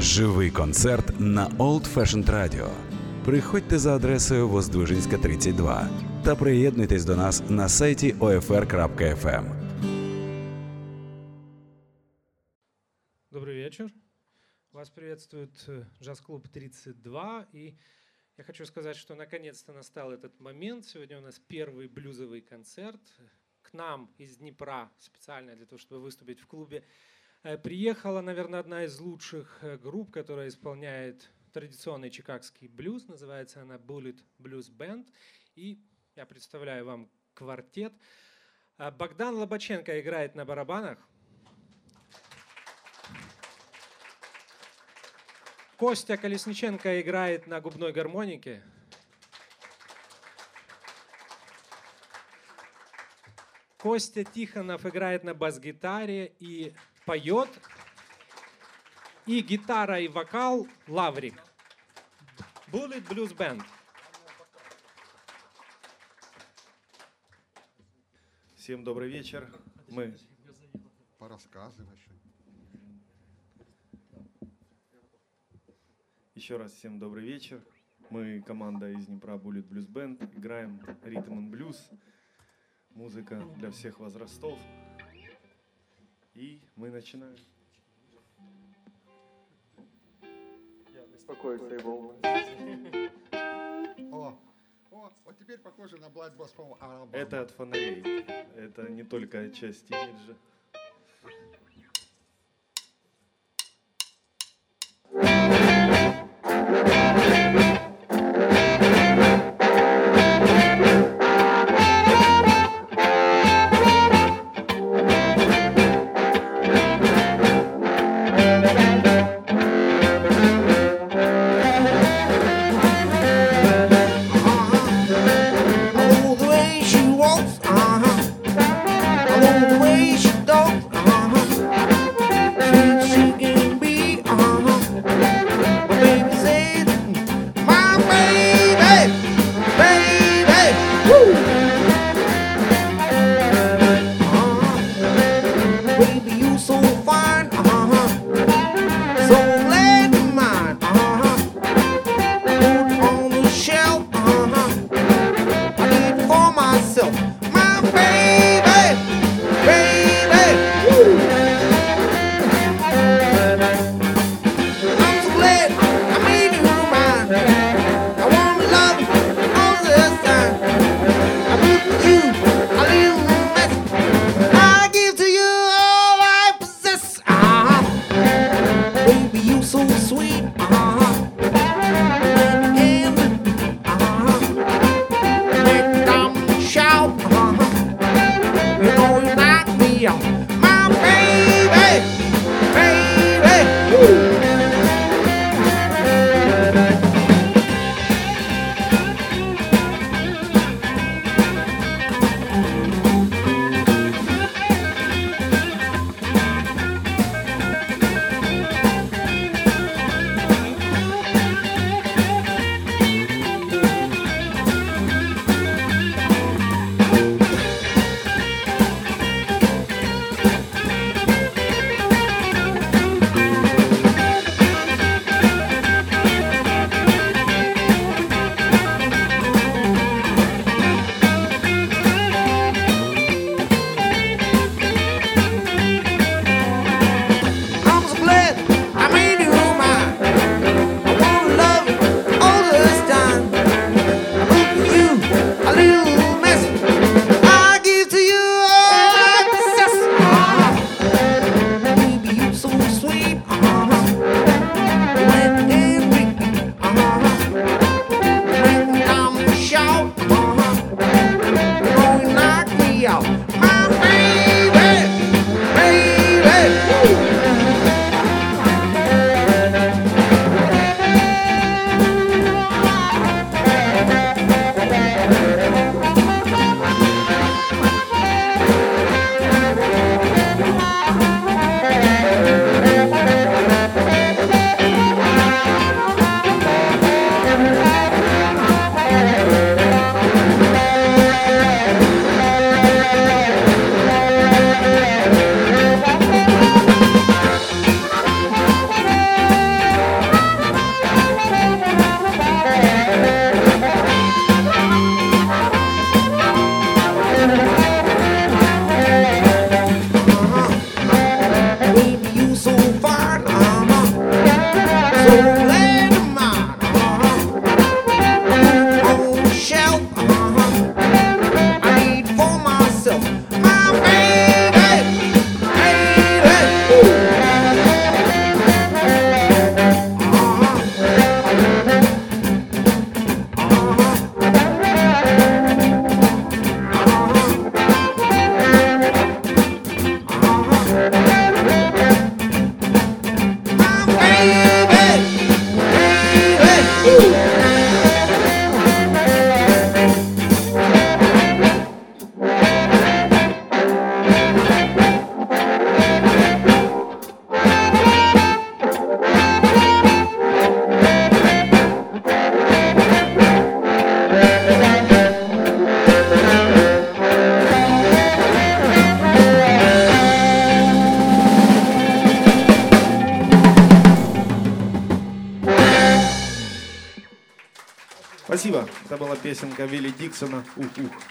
Живий концерт на Old Fashioned Radio. Приходьте за адресою Воздвижинська, 32 та приєднуйтесь до нас на сайті OFR.FM. Добрый вечер. Вас приветствует э, джаз-клуб 32. И я хочу сказать, что наконец-то настал этот момент. Сегодня у нас первый блюзовый концерт. К нам из Днепра специально для того, чтобы выступить в клубе, приехала, наверное, одна из лучших э, групп, которая исполняет традиционный чикагский блюз. Называется она Bullet Blues Band. И я представляю вам квартет. А Богдан Лобаченко играет на барабанах. Костя Колесниченко играет на губной гармонике. Костя Тихонов играет на бас-гитаре и поет. И гитара, и вокал Лаврик. Bullet Blues Band. Всем добрый вечер. Мы Порассказывай что еще раз всем добрый вечер. Мы команда из Днепра Bullet Blues Band. Играем ритм and блюз. Музыка для всех возрастов. И мы начинаем. О, о, вот теперь похоже на from Alabama. Это от фонарей. Это не только часть имиджа. Sama. Uh, uh.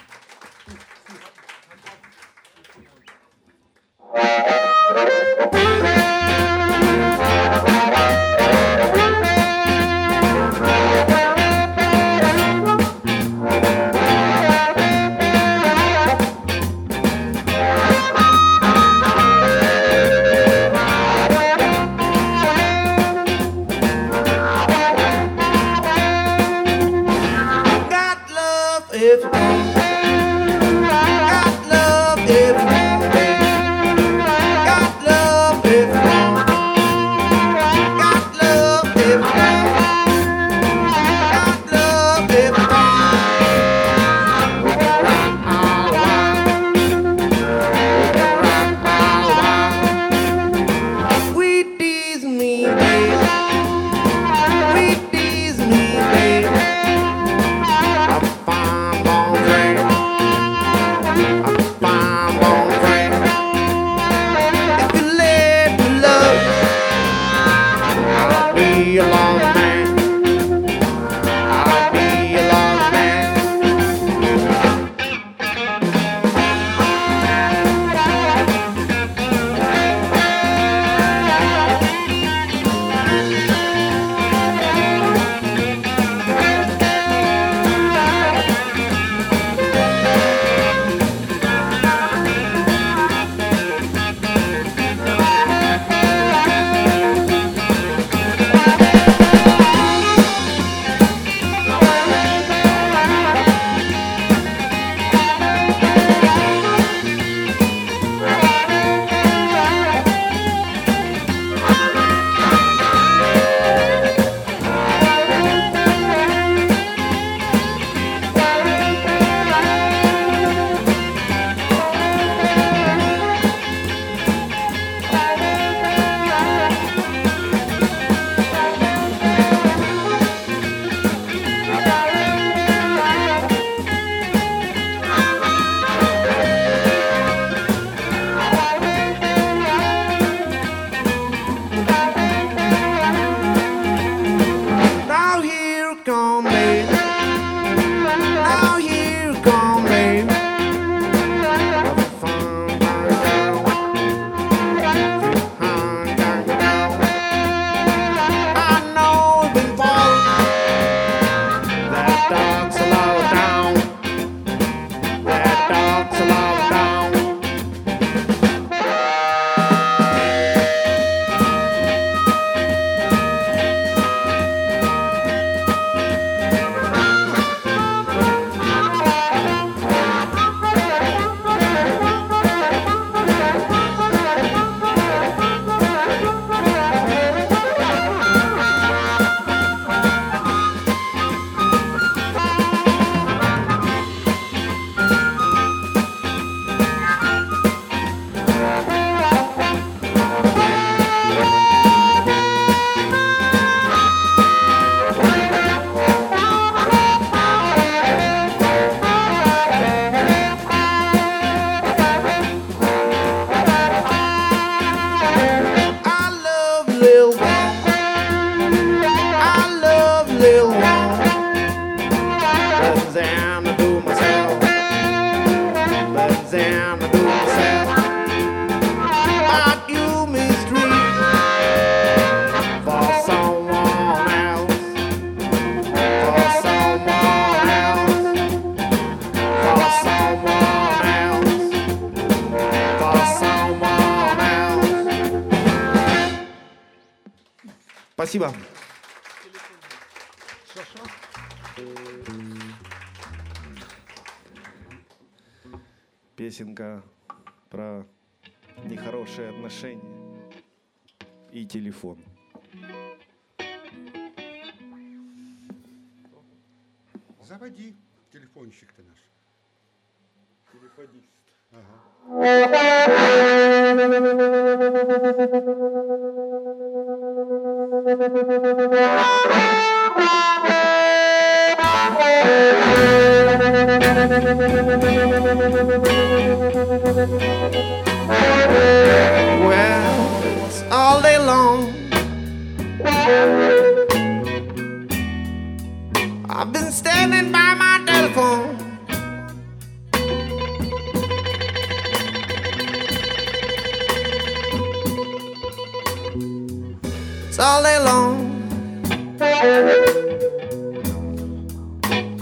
All day long.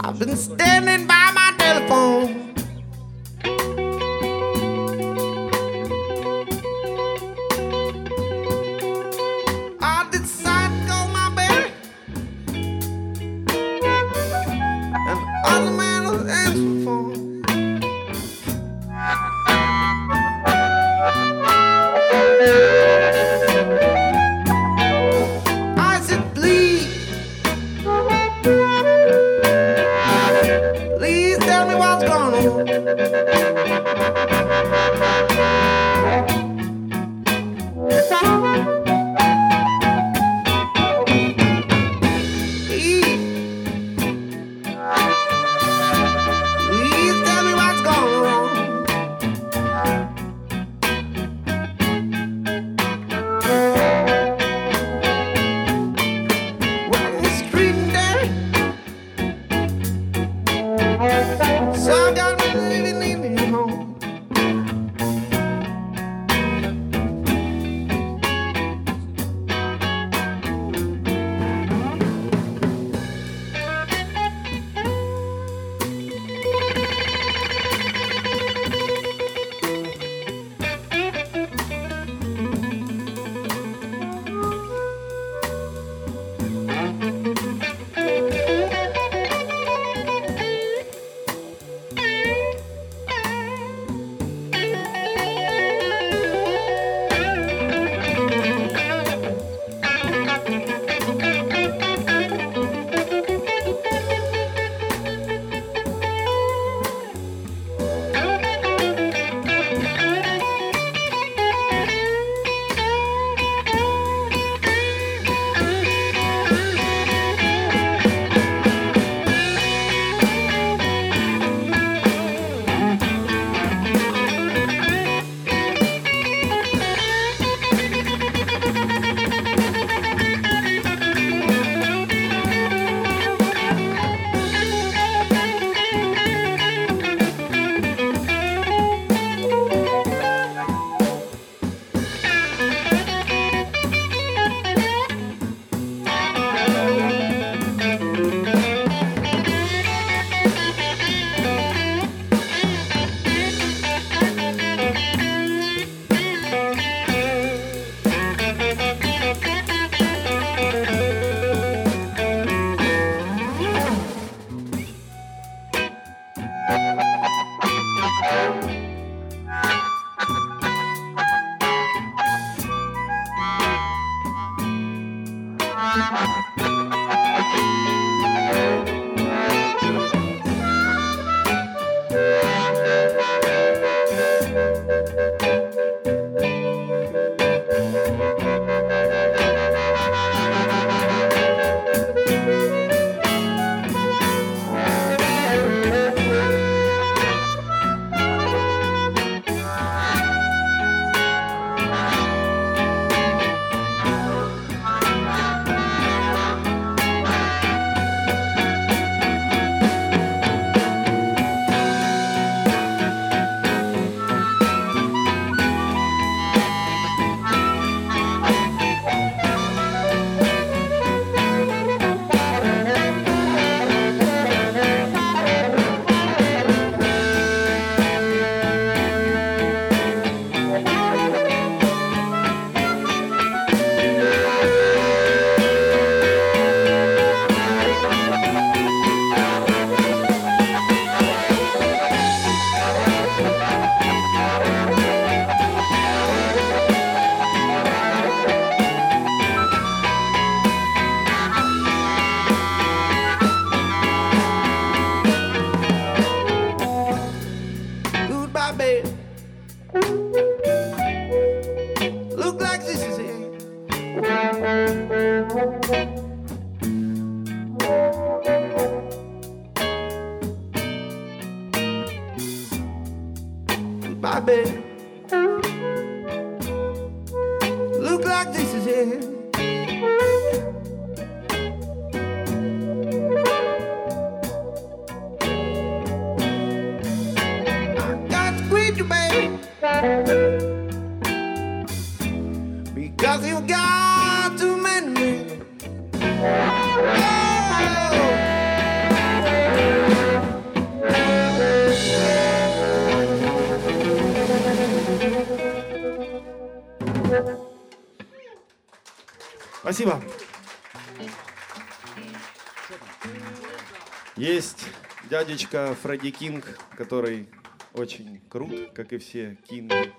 I've been standing дядечка Фредди Кинг, который очень крут, как и все Кинги.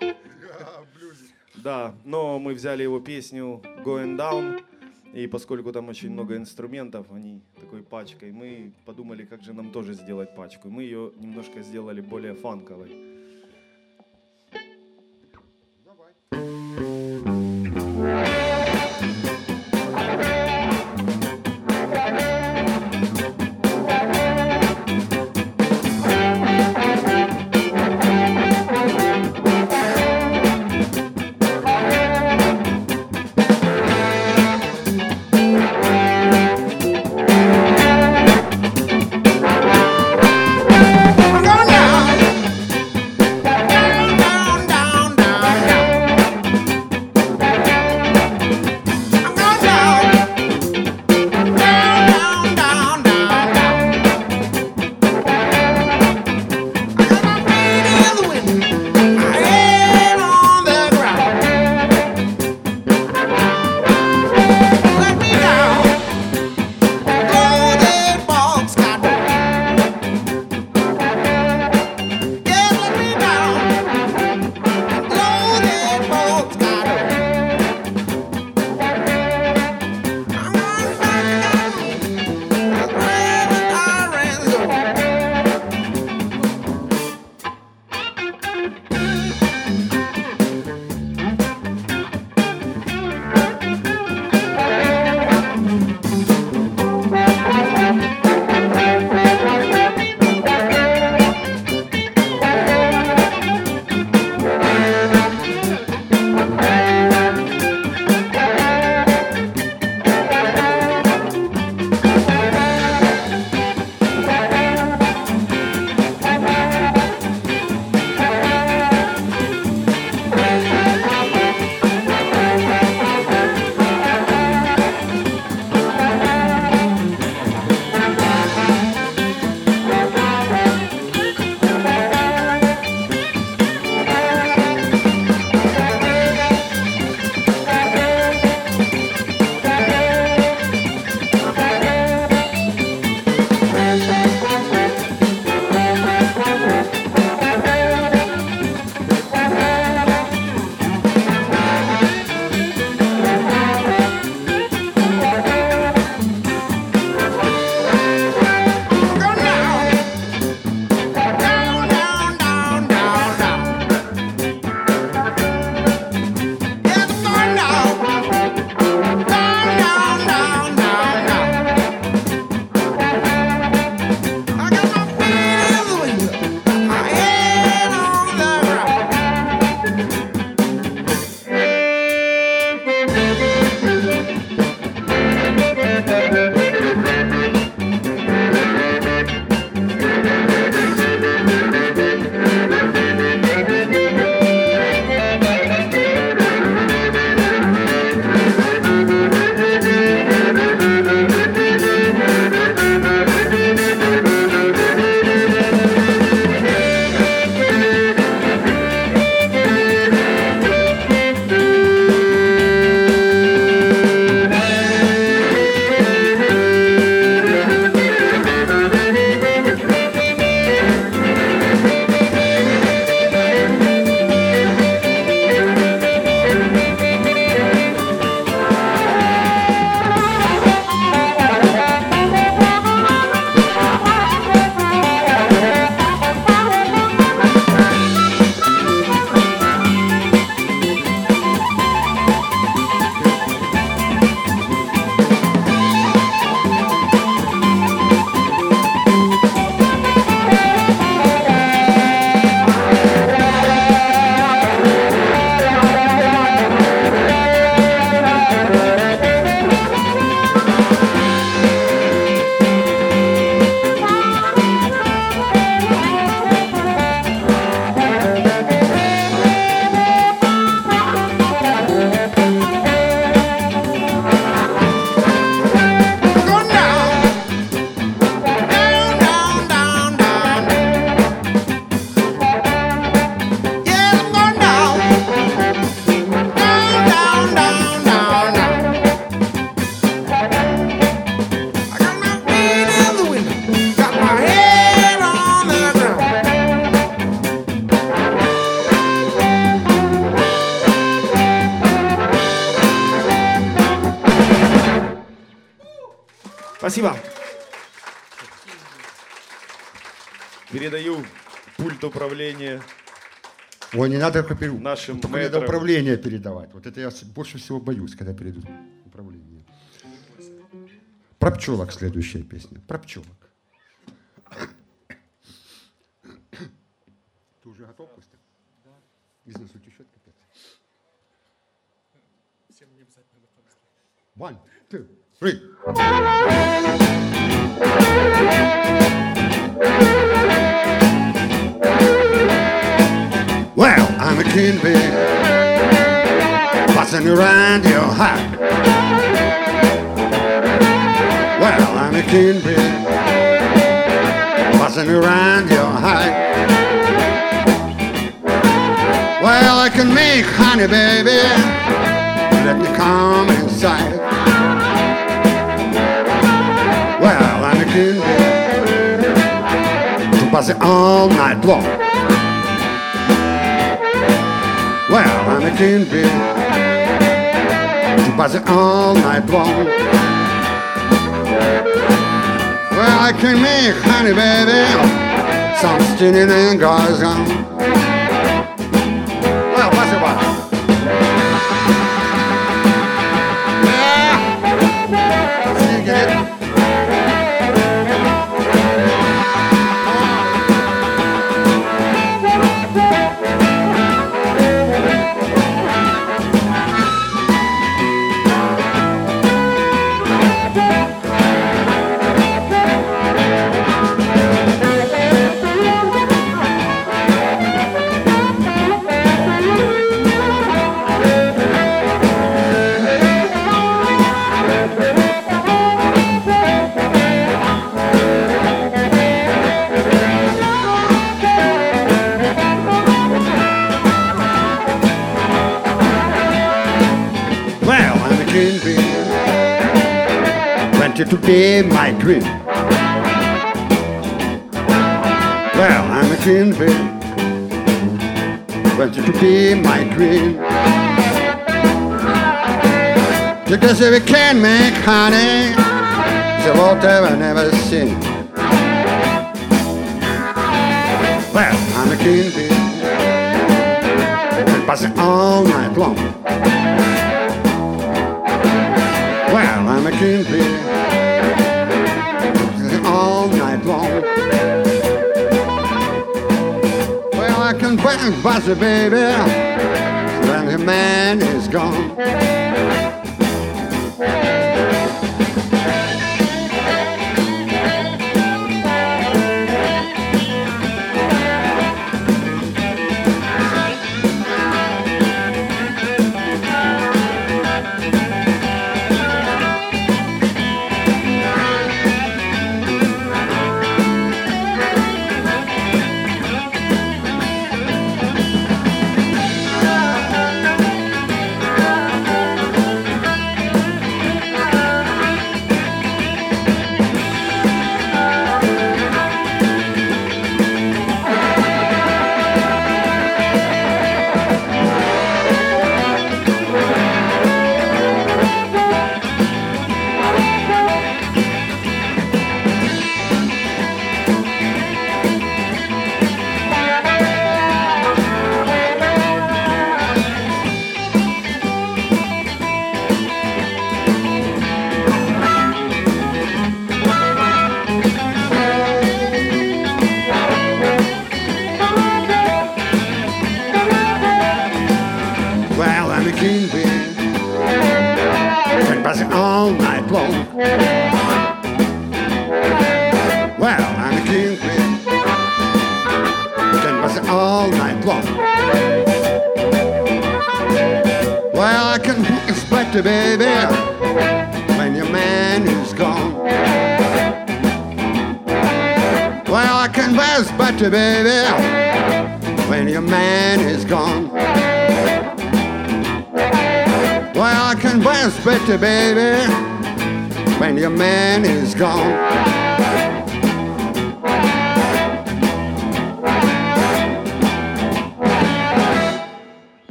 Да, но мы взяли его песню Going Down, и поскольку там очень много инструментов, они такой пачкой, мы подумали, как же нам тоже сделать пачку. Мы ее немножко сделали более фанковой. Давай. Надо перу. Нашим Только не надо мэтрам. управление передавать. Вот это я больше всего боюсь, когда перейдут управление. Про пчелок следующая песня. Про пчелок. Honey, baby. Let me come inside. Well, I'm a bee, to buzz it all night long. Well, I'm a bee to buzz it all night long. Well, I can make honey, baby, some stinning and guys on. To be my dream. Well, I'm a bee. Wanted to be my dream. Because if we can make honey, it's what I've never seen. Well, I'm a king bee. And buzzing all night long. Well, I'm a king bee all night long. Well, I can buzz it, baby, when the man is gone.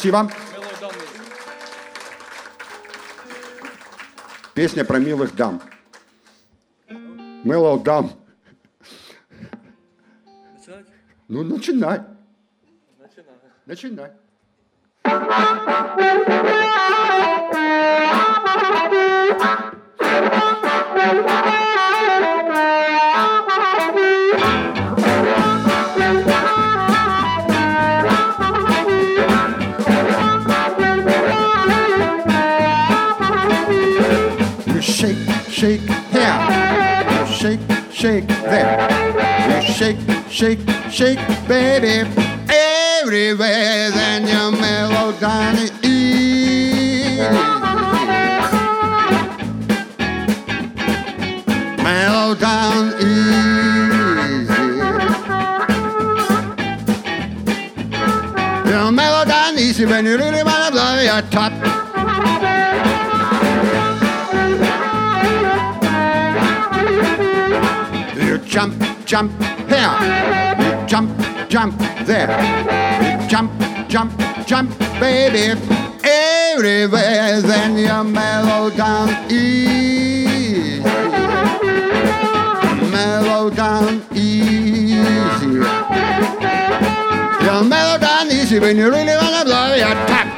Спасибо. Песня про милых дам. Mellow дам. Ну, начинай. Начинай. You shake, here. You shake, shake there. You shake, shake, shake, baby. Everywhere, then you mellow down easy. Mellow down easy. You mellow down easy when you really wanna blow your top. Jump, jump here. Jump, jump there. Jump, jump, jump, baby. Everywhere, then you mellow down easy. Mellow down easy. You mellow down easy when you really wanna blow your top.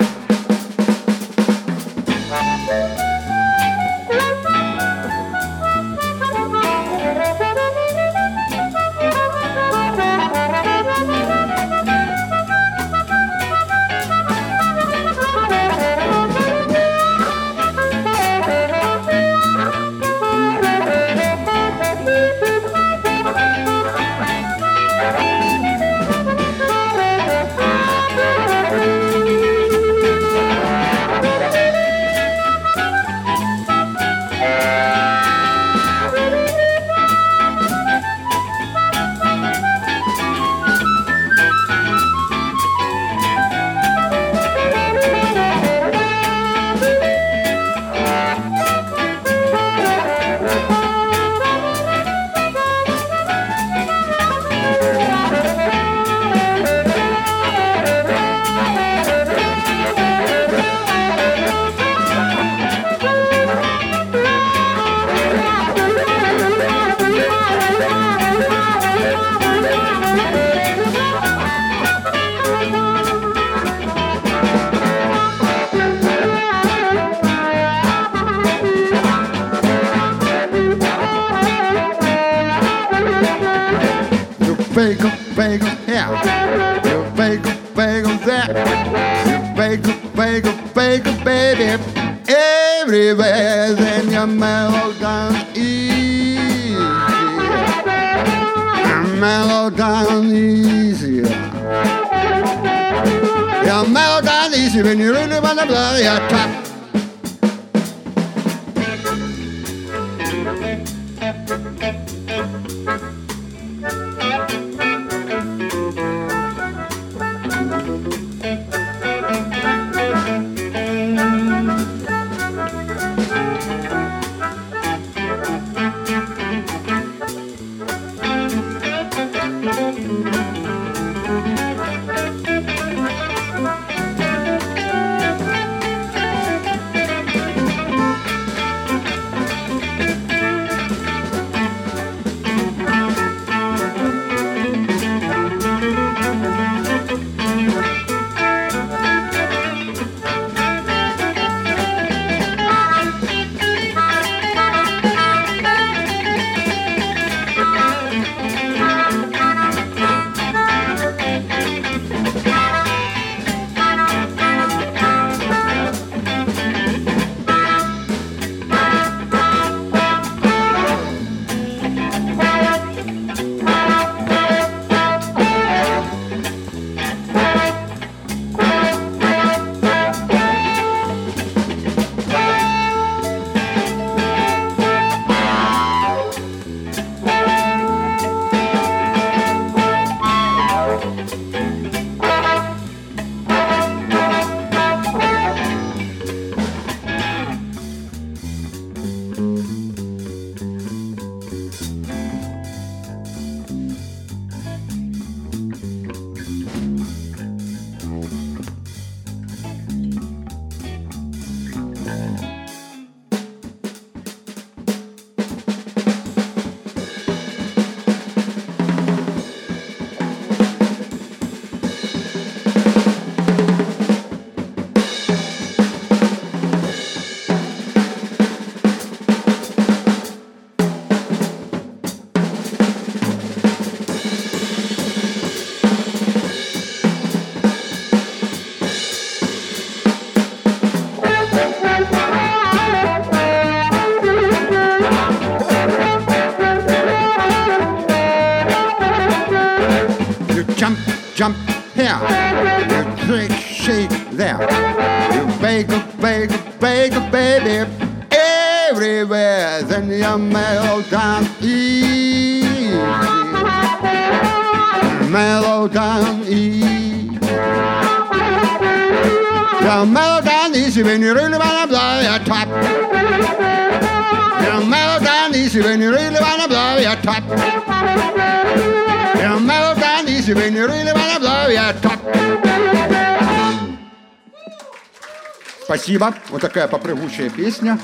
Такая попрыгучая песня.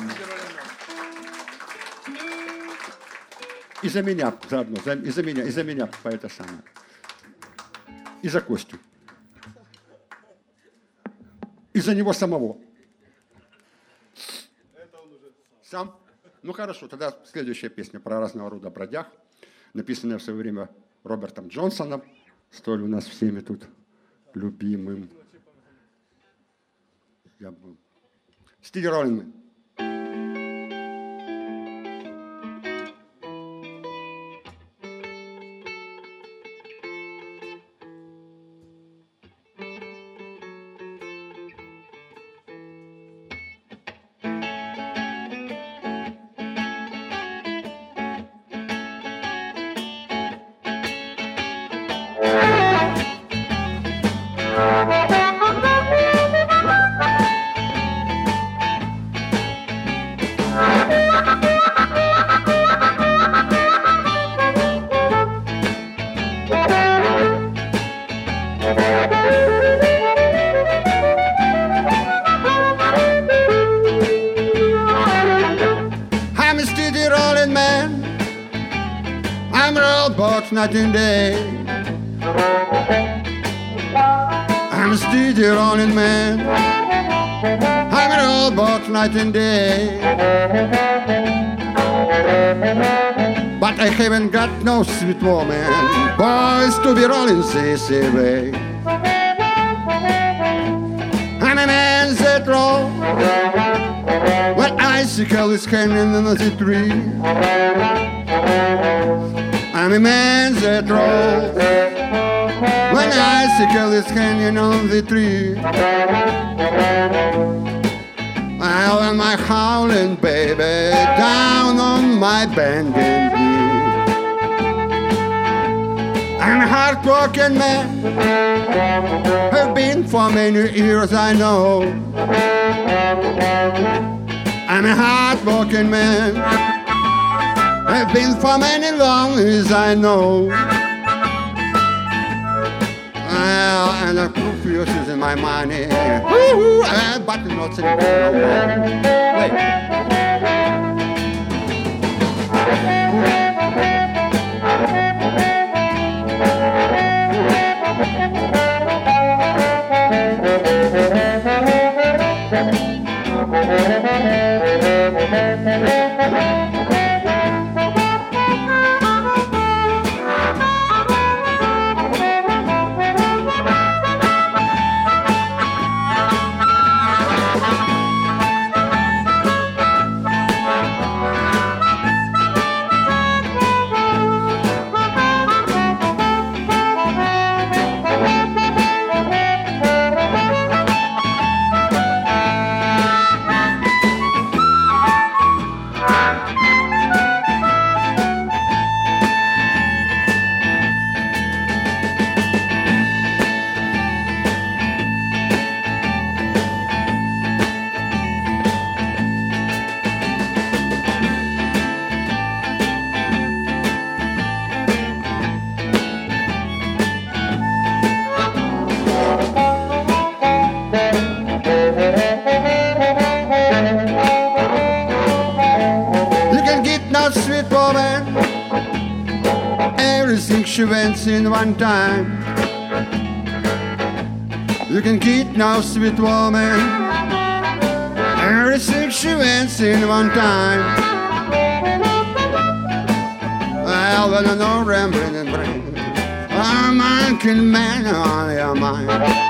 И за меня заодно, за, и за меня, и за меня по это самое. И за Костю. И за него самого. Сам? Ну хорошо, тогда следующая песня про разного рода бродяг, написанная в свое время Робертом Джонсоном, столь у нас всеми тут любимым. Я был стиль night and day. I'm a steady rolling man. I'm a roll box night and day. But I haven't got no sweet woman. Boys to be rolling this way. I'm a man that roll. When icicle is hanging on the tree. I'm a man that rolls. When icicle is hanging on the tree. I am my howling baby down on my bending knee. I'm a hard-working man. Have been for many years, I know. I'm a hard-working man. I've been for many long years, I know. Well, and the proof is in my money. Woo-hoo, uh, but not in. Wait. You in one time. You can get no sweet woman. Everything she wants in one time. Well, when I know rambling and brain. A man can man on your mind.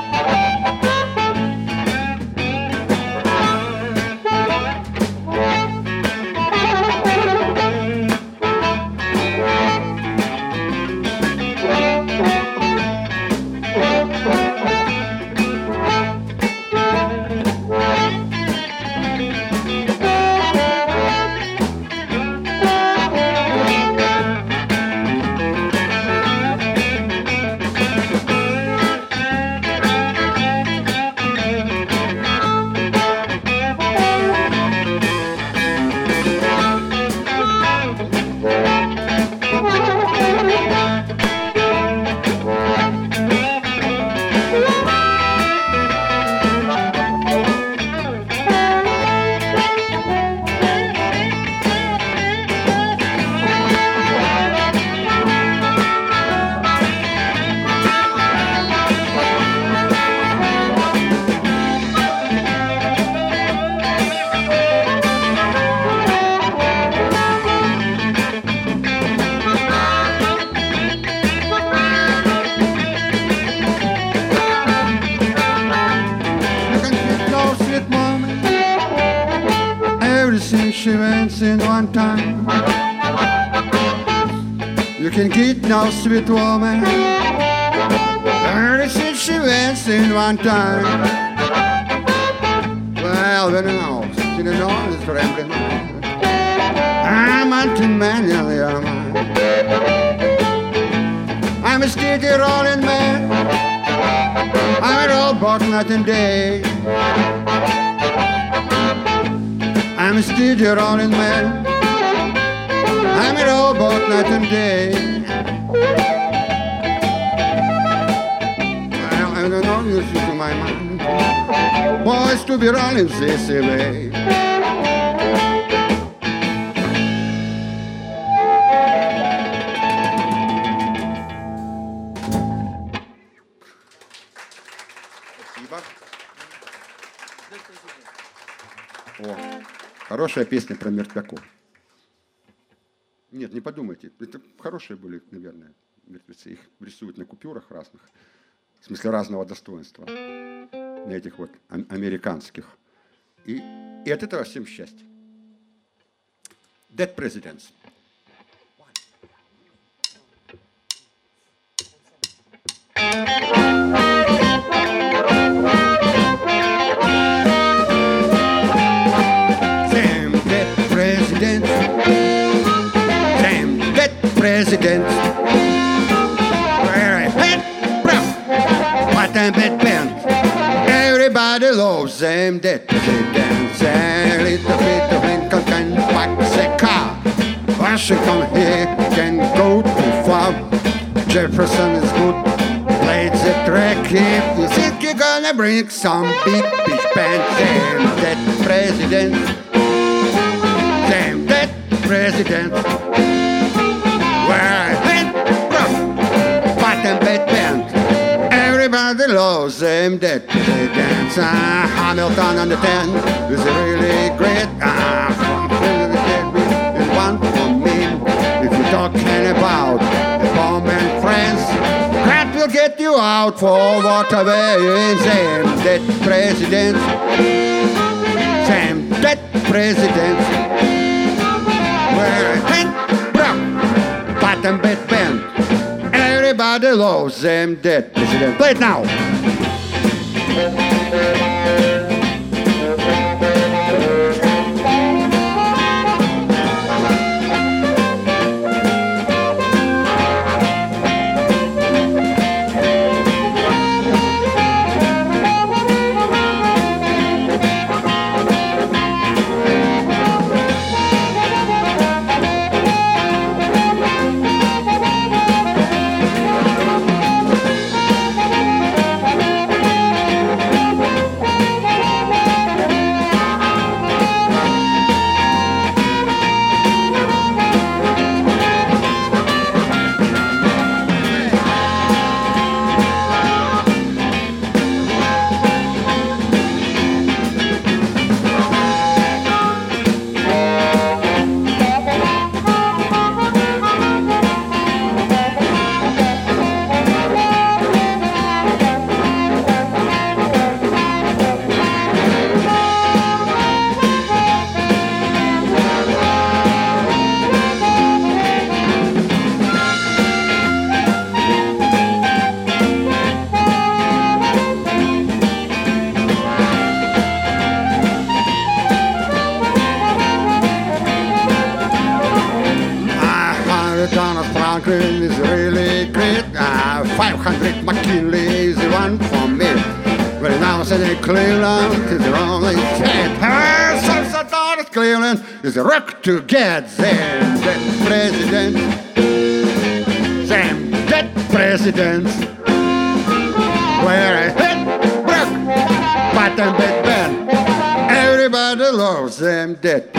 Песня про мертвяков. Нет, не подумайте. Это хорошие были, наверное, мертвецы. Их рисуют на купюрах разных. В смысле разного достоинства. На этих вот ам- американских. И, и от этого всем счастье. Dead Presidents. Sam, Jefferson is good. Plays the track if you think you're gonna bring some big fish band. Sam, dead president. Sam, dead president. Hit, rough, bottom bed band. Everybody loves them dead presidents. Uh, Hamilton on the 10 is really great. You out for whatever is them dead presidents. Sam, dead presidents. Where hit, rough, bottom bed band. Everybody loves them dead president. Play it now. To get there. That president, Sam, that president. Where I hit, rock, bottom bed band. Everybody loves them dead.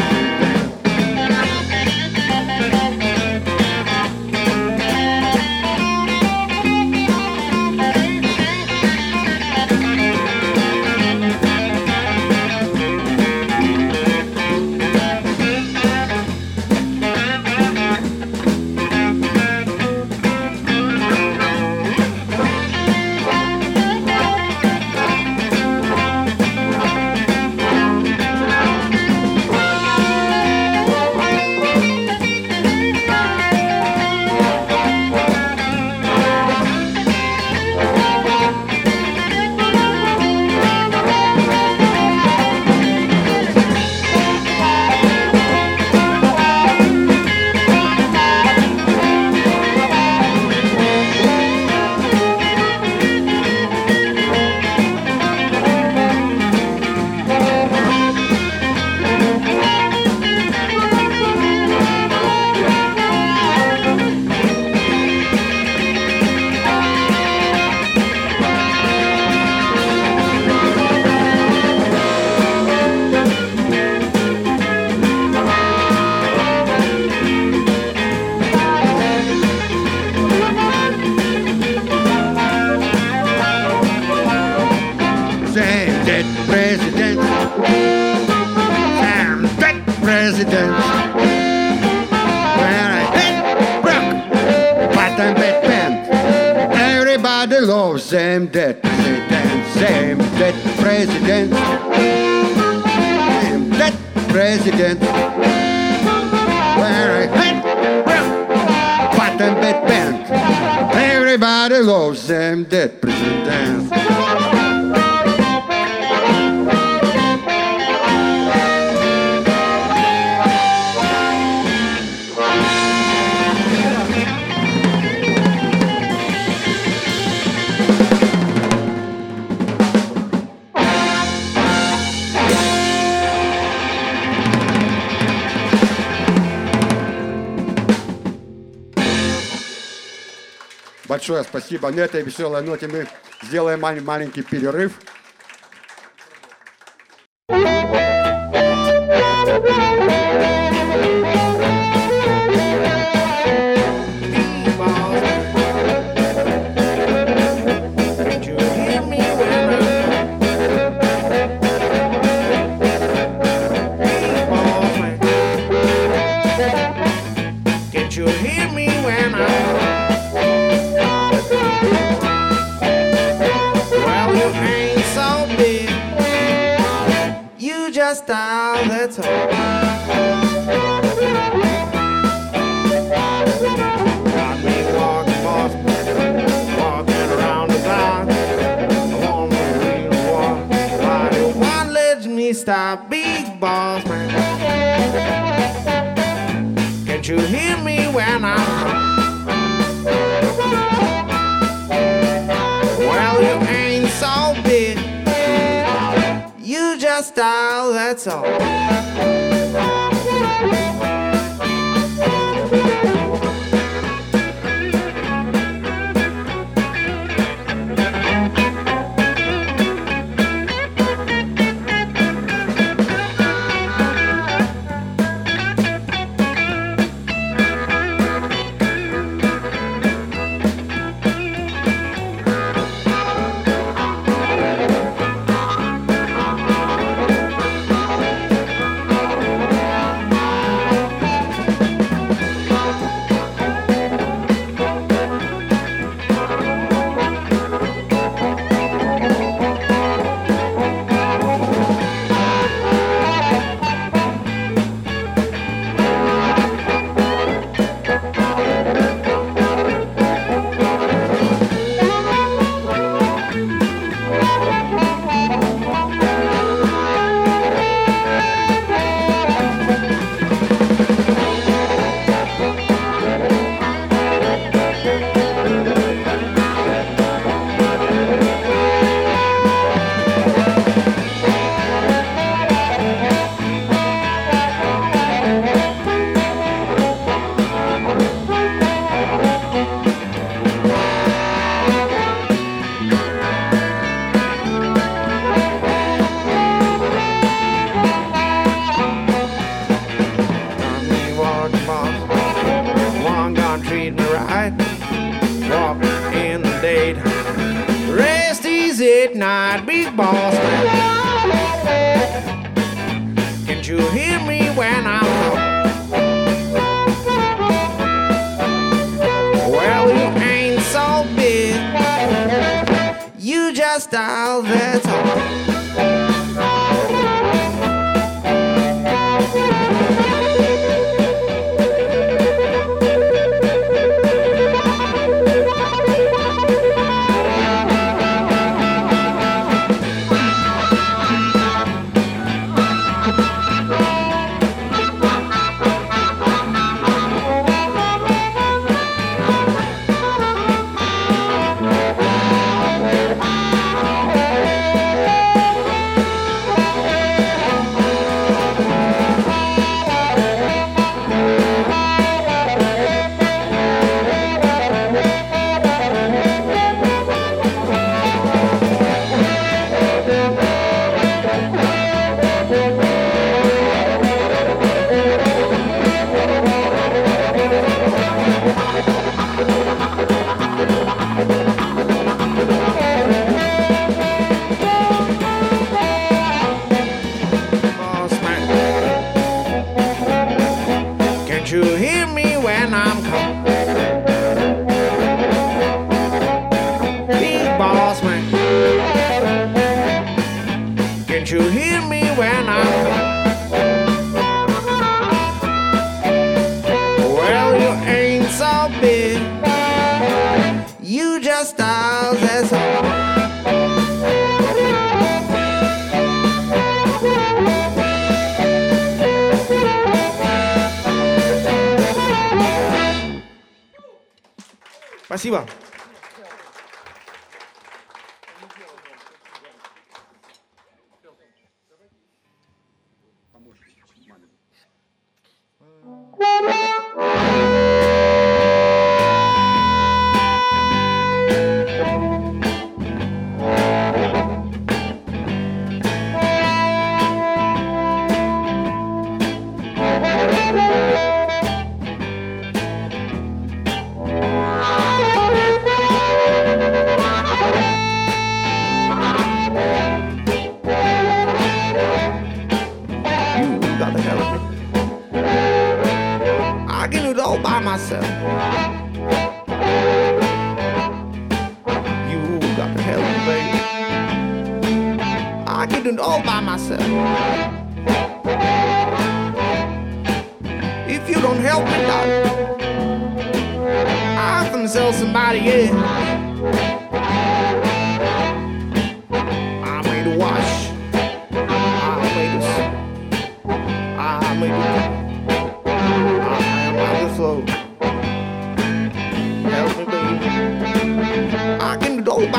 На этой веселой ноте мы сделаем маленький перерыв.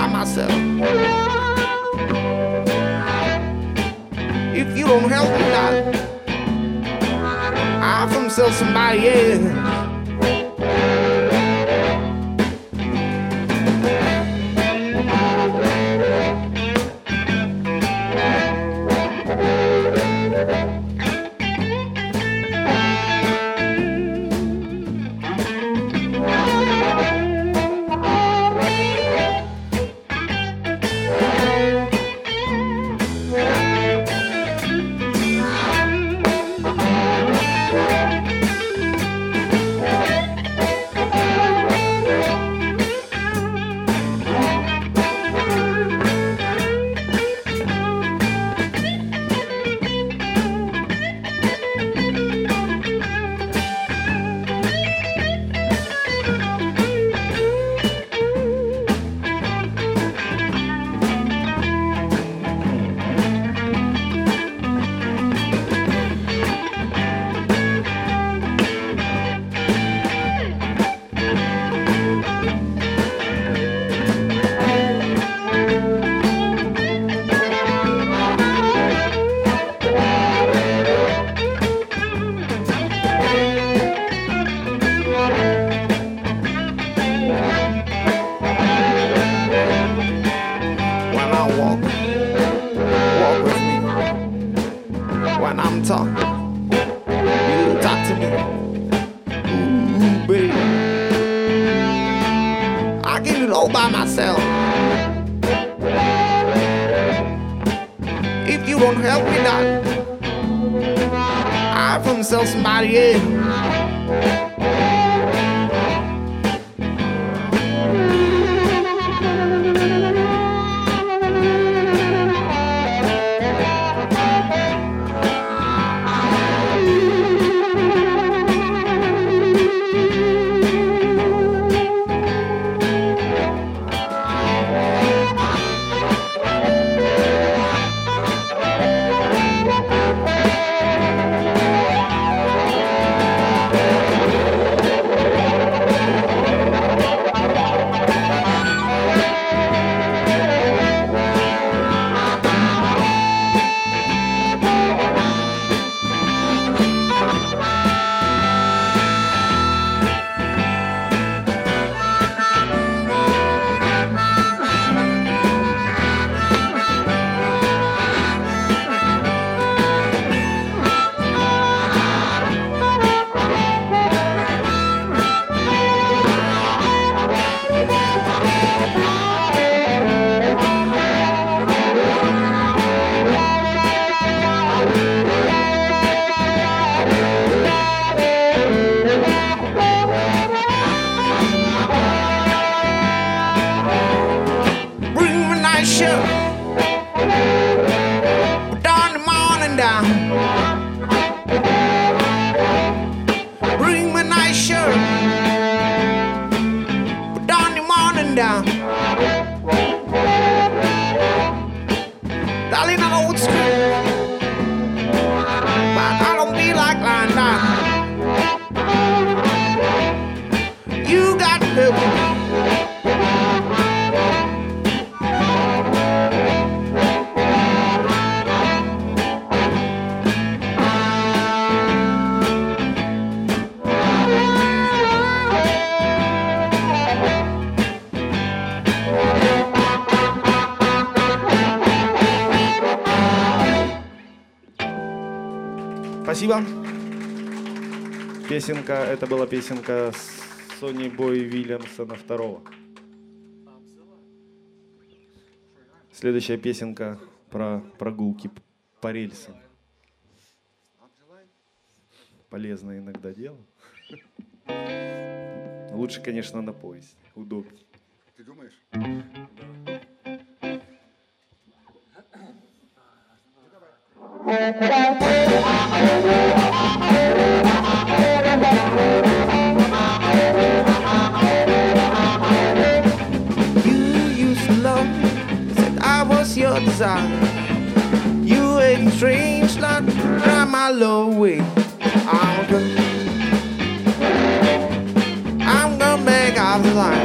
by myself. If you don't help me, I'll find sell somebody else. Песенка, это была песенка Сони Бой Вильямсона второго. Следующая песенка про прогулки по рельсам. Полезное иногда дело. Лучше, конечно, на поезде. Удобнее. Ты думаешь? You You use love said i was your disaster you a strange lot, drive my love away. I'm gonna, I'm gonna make off the line.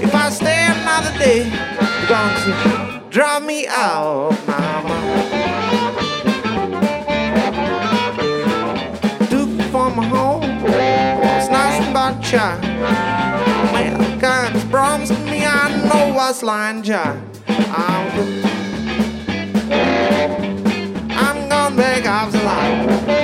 If I stay another day, you're going to me out, but. Well, God's promised me I know what's lying child. I'm good. I'm gonna break off the line.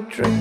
Baby got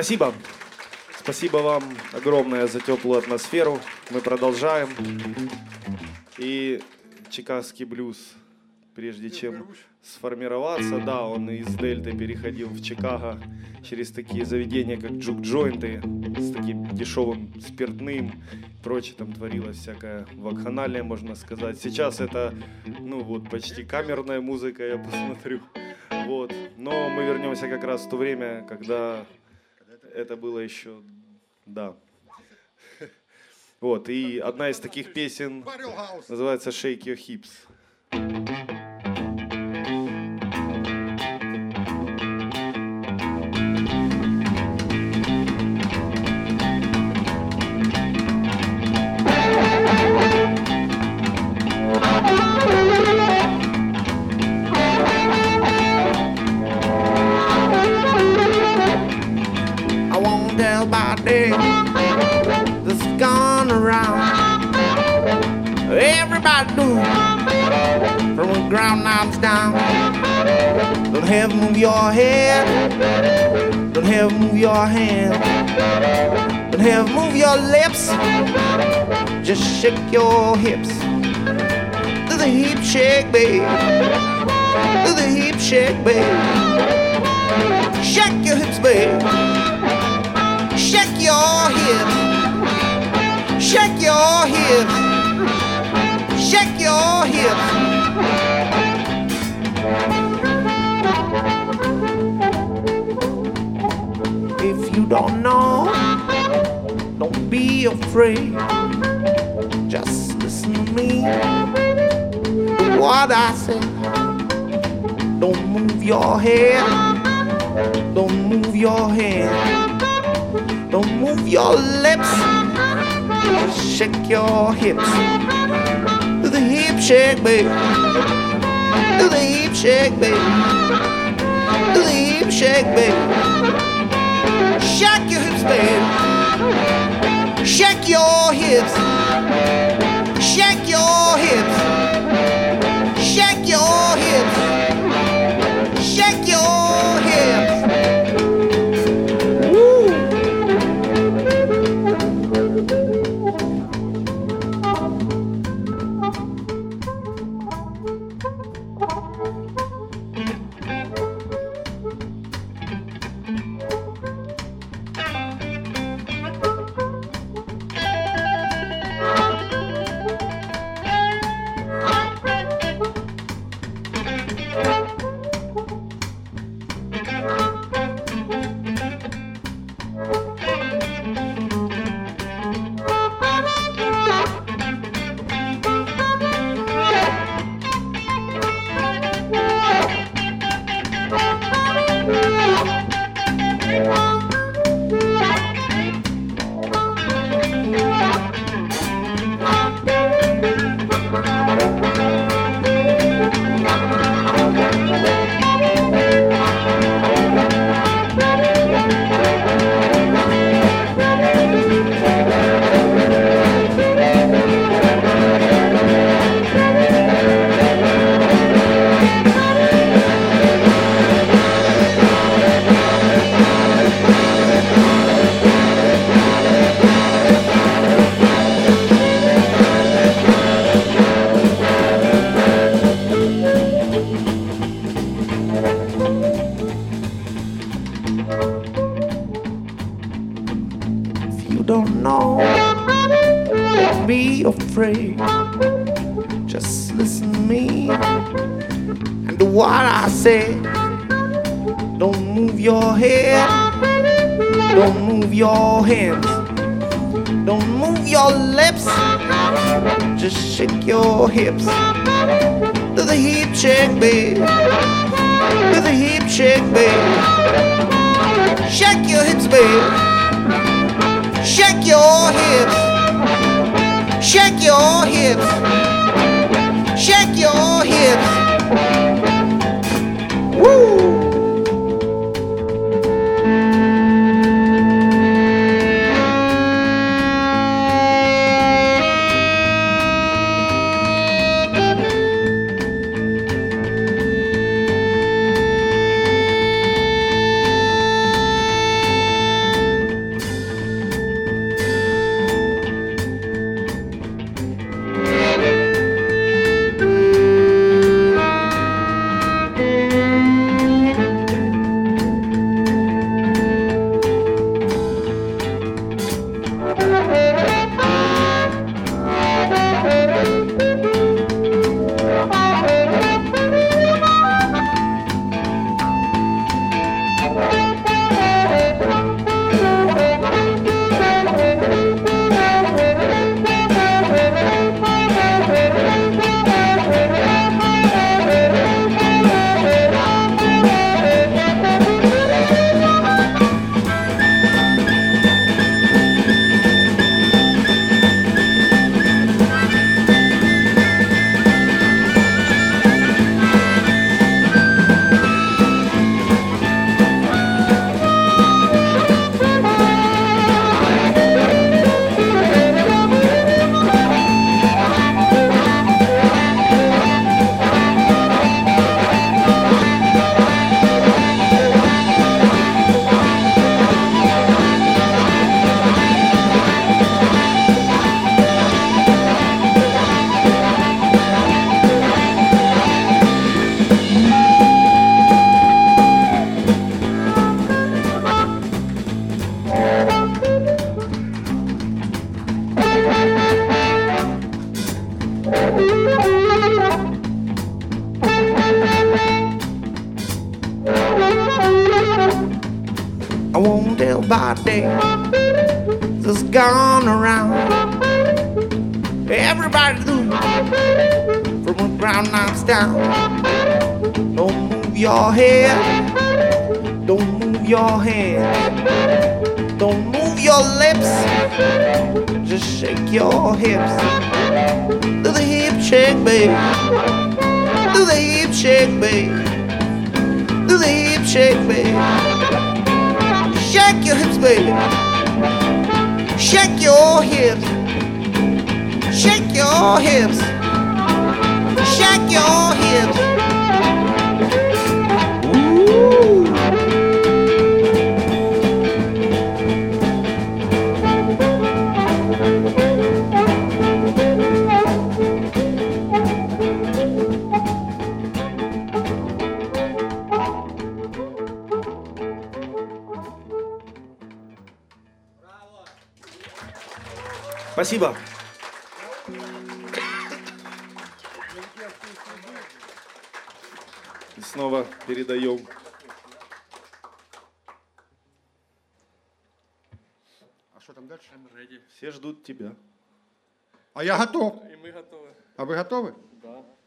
Спасибо. Спасибо вам огромное за теплую атмосферу. Мы продолжаем. И чикагский блюз, прежде чем сформироваться, да, он из Дельты переходил в Чикаго через такие заведения, как джук-джойнты, с таким дешевым спиртным прочее. Там творилась всякая вакханалия, можно сказать. Сейчас это, ну вот, почти камерная музыка, я посмотрю. Вот. Но мы вернемся как раз в то время, когда это было еще, да. Вот, и одна из таких песен называется Shake Your Hips. Tell about day that's gone around. Everybody do from the ground knobs down. Don't have move your head. Don't have move your hand. Don't have move your lips. Just shake your hips. Do the hip shake, babe. Do the hip shake, babe. Shake your hips, babe. Your hips. Shake your hips. Shake your hips. If you don't know, don't be afraid. Just listen to me. What I say. Don't move your head. Don't move your hand. Don't move your lips. Shake your hips. Do the hip shake, baby. Do the hip shake, baby. Do the hip shake, baby. Shake your hips, baby. Shake your hips. Shake your hips. Shake your hips. Shake your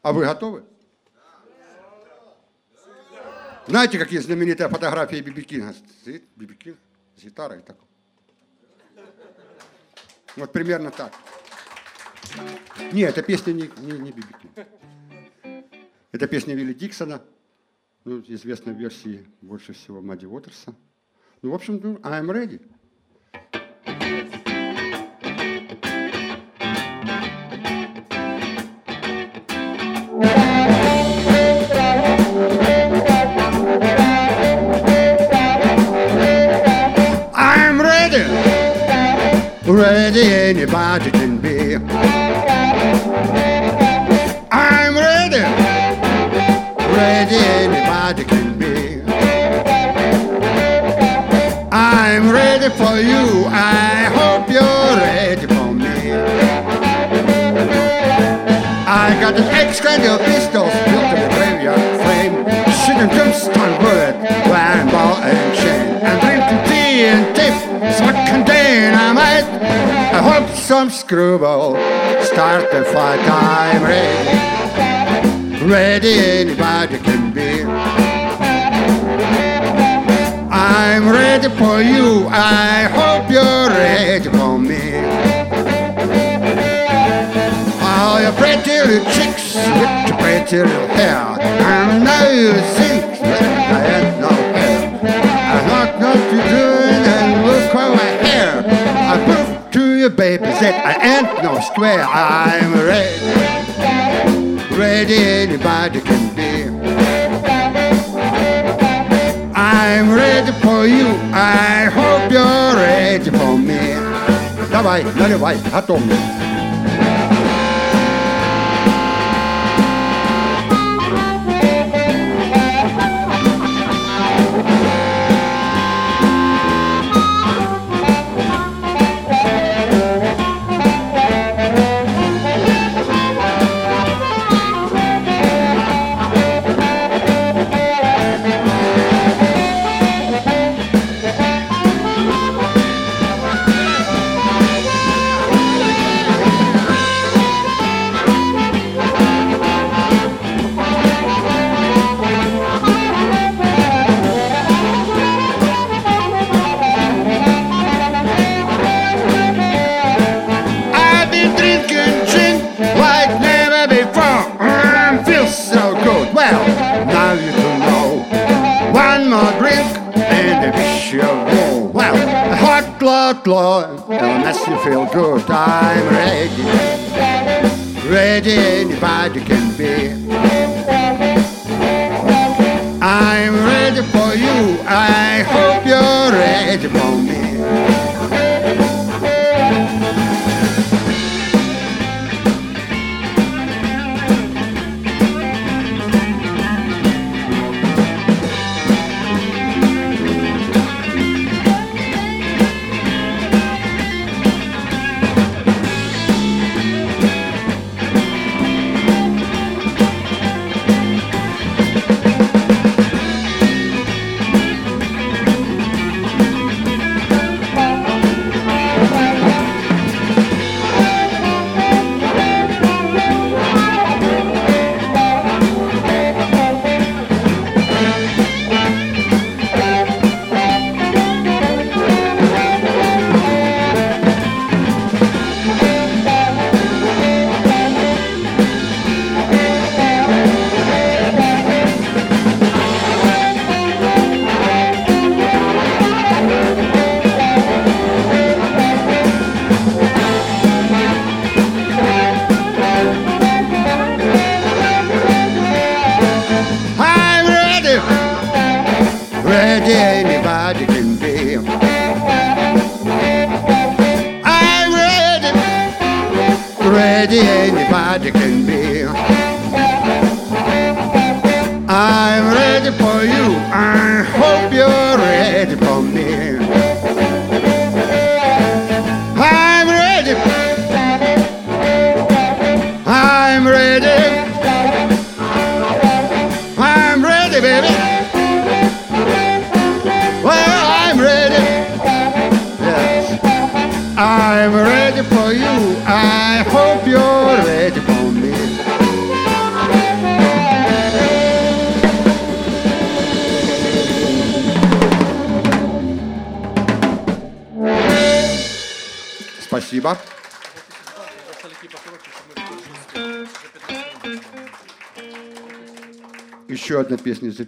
А вы готовы? Знаете, какие знаменитые фотографии Биби Кинга? Стоит Биби с гитарой так. Вот примерно так. Не, эта песня не, не, не Биби Кинг. Это песня Вилли Диксона, ну, известной версии больше всего Мадди Уотерса. Ну, в общем, ну, I'm ready. Ready anybody can be. I'm ready. Ready anybody can be. I'm ready for you. I hope you're ready for me. I got an ex-kind of pistols built in the graveyard frame. Shooting tombstone bullet, wearing ball and chain. And drinking tea and tip, smoking dynamite. Hope some screwball start the fight. I'm ready. Ready anybody can be. I'm ready for you. I hope you're ready for me. All your pretty little chicks with your pretty little hair. I know you think you, baby, that I ain't no square. I'm ready. Ready anybody can be. I'm ready for you. I hope you're ready for me. Давай, наливай, готов. I've Lord, it'll makes you feel good. I'm ready. Ready anybody can be.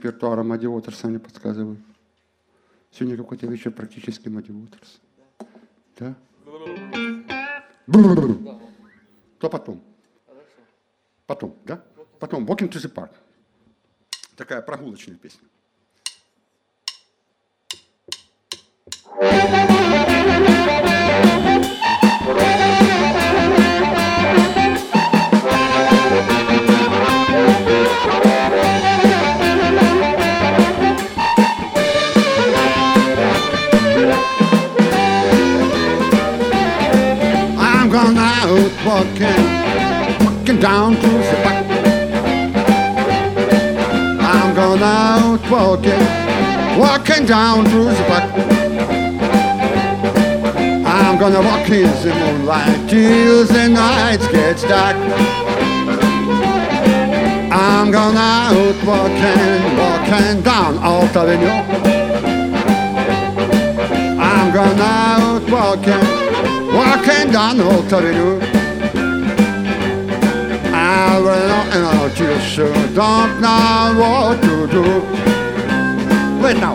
Репертуара Мадди Уотерса мне подсказывают. Сегодня какой-то вечер практически Мадди Уотерс. Да? Gone out walking, walking down to the park. I'm gonna walk in the moonlight till the night gets dark. I'm gone out walking, walking down Alt Avenue. I'm gone out walking, walking down Alt Avenue. I will not know you sure don't know what to do. Wait now.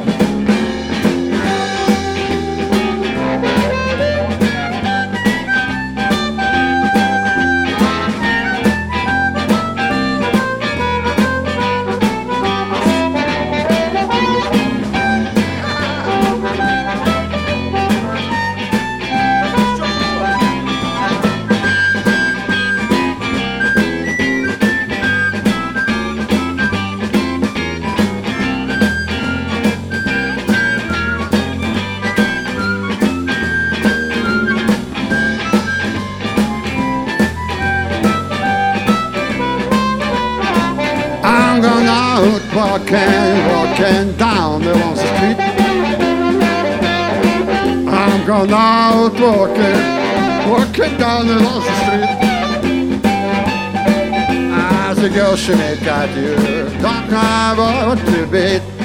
I'm out walking, walking down the Wall Street. As a girl, she make at you, don't know what to beat.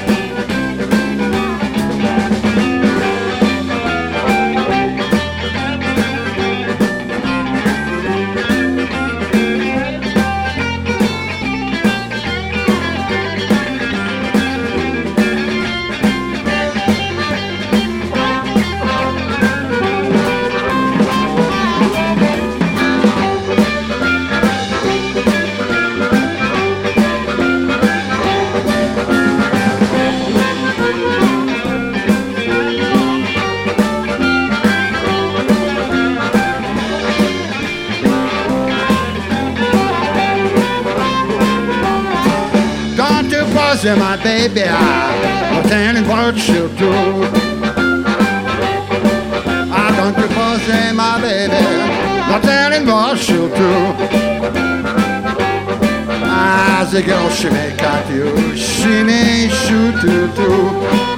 Baby, I'm telling what she'll do. I don't you bother my baby, not telling what she'll do. As a girl, she may cut you, she may shoot you too.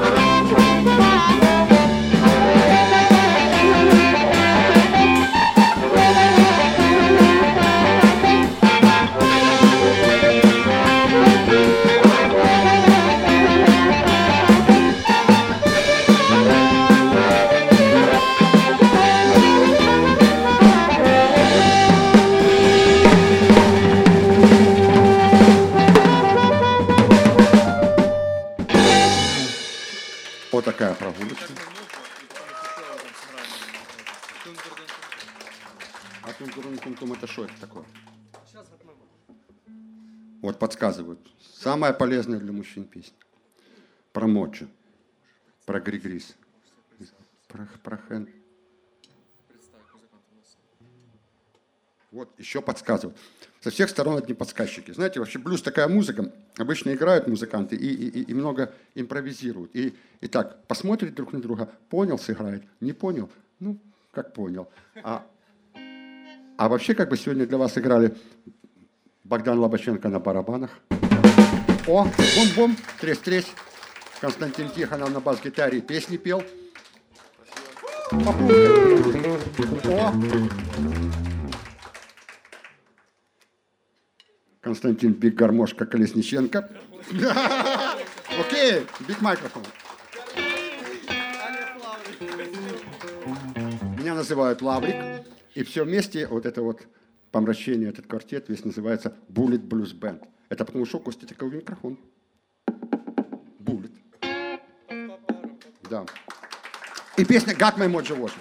Полезная для мужчин песня. Про моджи. Про Григрис. Про, про Хэн. Вот, еще подсказывают. Со всех сторон одни подсказчики. Знаете, вообще блюз такая музыка. Обычно играют музыканты и, и, и много импровизируют. И, и так, посмотрят друг на друга, понял, сыграет, не понял, ну, как понял. А, а вообще, как бы сегодня для вас играли Богдан Лобаченко на барабанах. О, бум-бум, тресь-тресь. Константин Тихонов на бас-гитаре песни пел. О, Константин Биг Гармошка Колесниченко. Окей, биг микрофон. Меня называют Лаврик. И все вместе, вот это вот помрачение, этот квартет весь называется Bullet Blues Band. Это потому что у Кости такой микрофон. Bullet. Да. И песня «Got My Mojo Wash».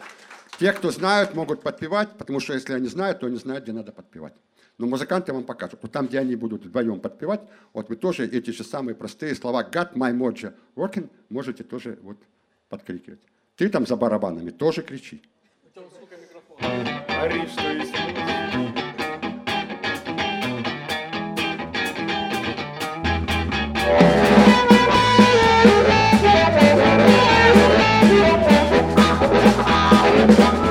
Те, кто знают, могут подпевать, потому что если они знают, то они знают, где надо подпевать. Но музыканты вам покажут. Вот там, где они будут вдвоем подпевать, вот вы тоже эти же самые простые слова «Got my mojo working» можете тоже вот подкрикивать. Ты там за барабанами тоже кричи. Ори, что есть. Got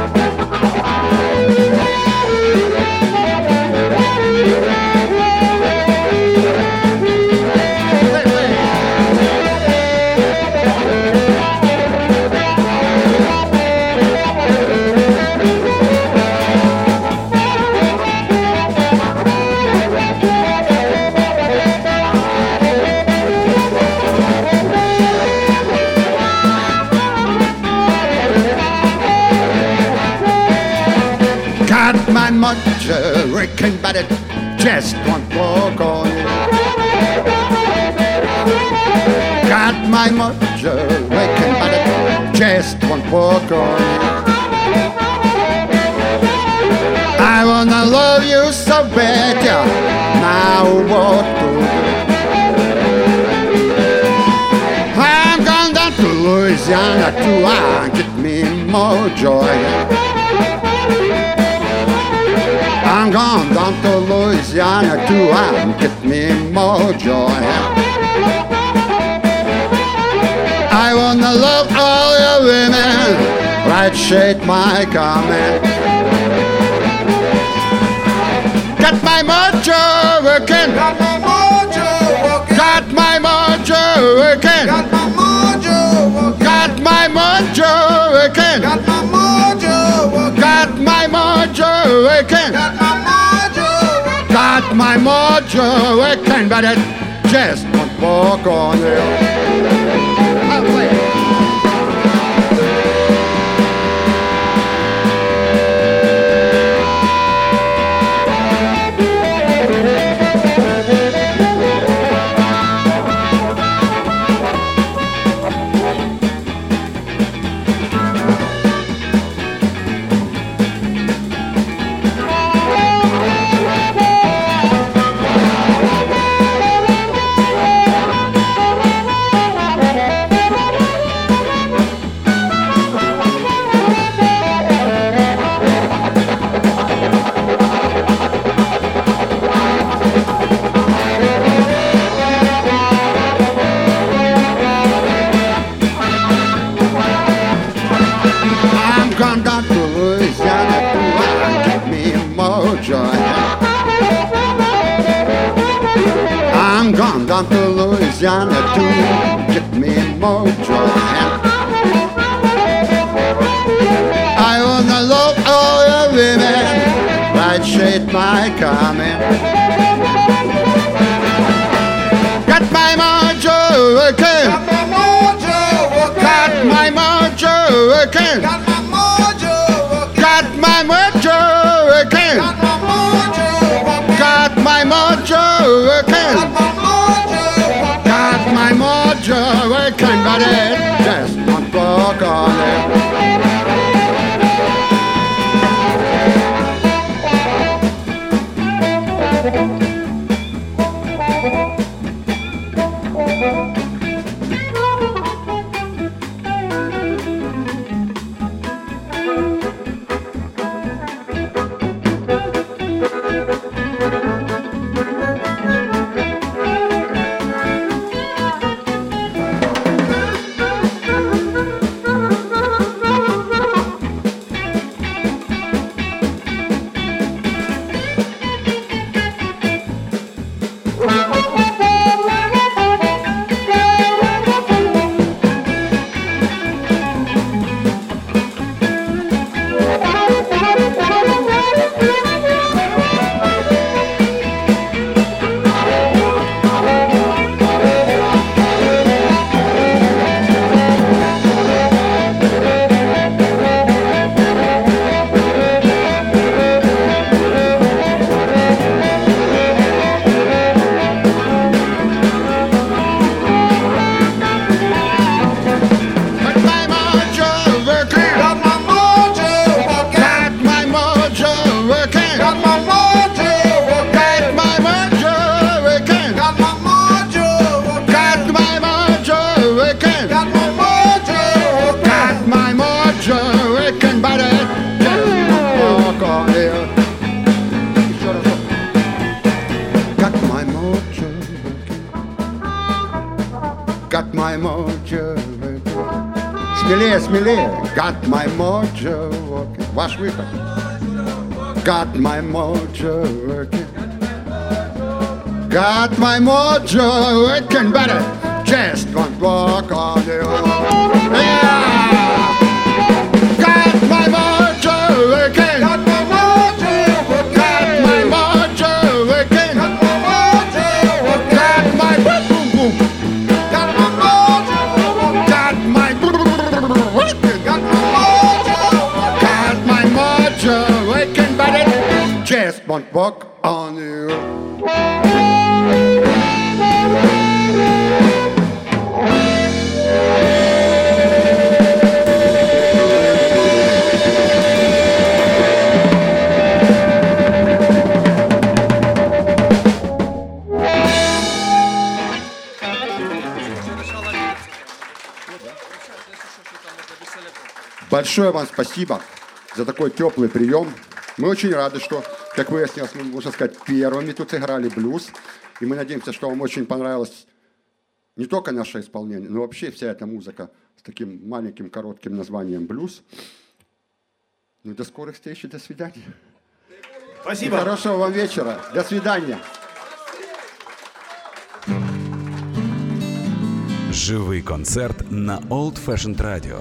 working, but it just won't work on. Got my mojo working, but it just won't work on. I wanna love you so bad, yeah. Now what to do? I'm gone down to Louisiana to uh, get me more joy. I'm gone down to Louisiana to uh, get me more joy. I wanna love all your women, right shade my comment. Got my mojo working, Got my mojo working. got my mojo working, Got my mojo working. got my mojo working, Got my mojo working. Got my mojo working. Got my mojo. Got my mojo working, but it just won't walk on it. Louisiana to get me more joy. I wanna love all your women, right shade my comment. Got my mojo working, Got my mojo working. got my mojo working. Got my mojo working. Got my mojo working. Got my mojo working. Got my mojo working. Got my mojo working. Mojo working, but it just won't work on спасибо за такой теплый прием. Мы очень рады, что, как выяснилось, мы, можно сказать, первыми тут сыграли блюз. И мы надеемся, что вам очень понравилось не только наше исполнение, но вообще вся эта музыка с таким маленьким коротким названием блюз. Ну, до скорых встреч и до свидания. И Спасибо. хорошего вам вечера. До свидания. Живий концерт на Old Fashioned Radio.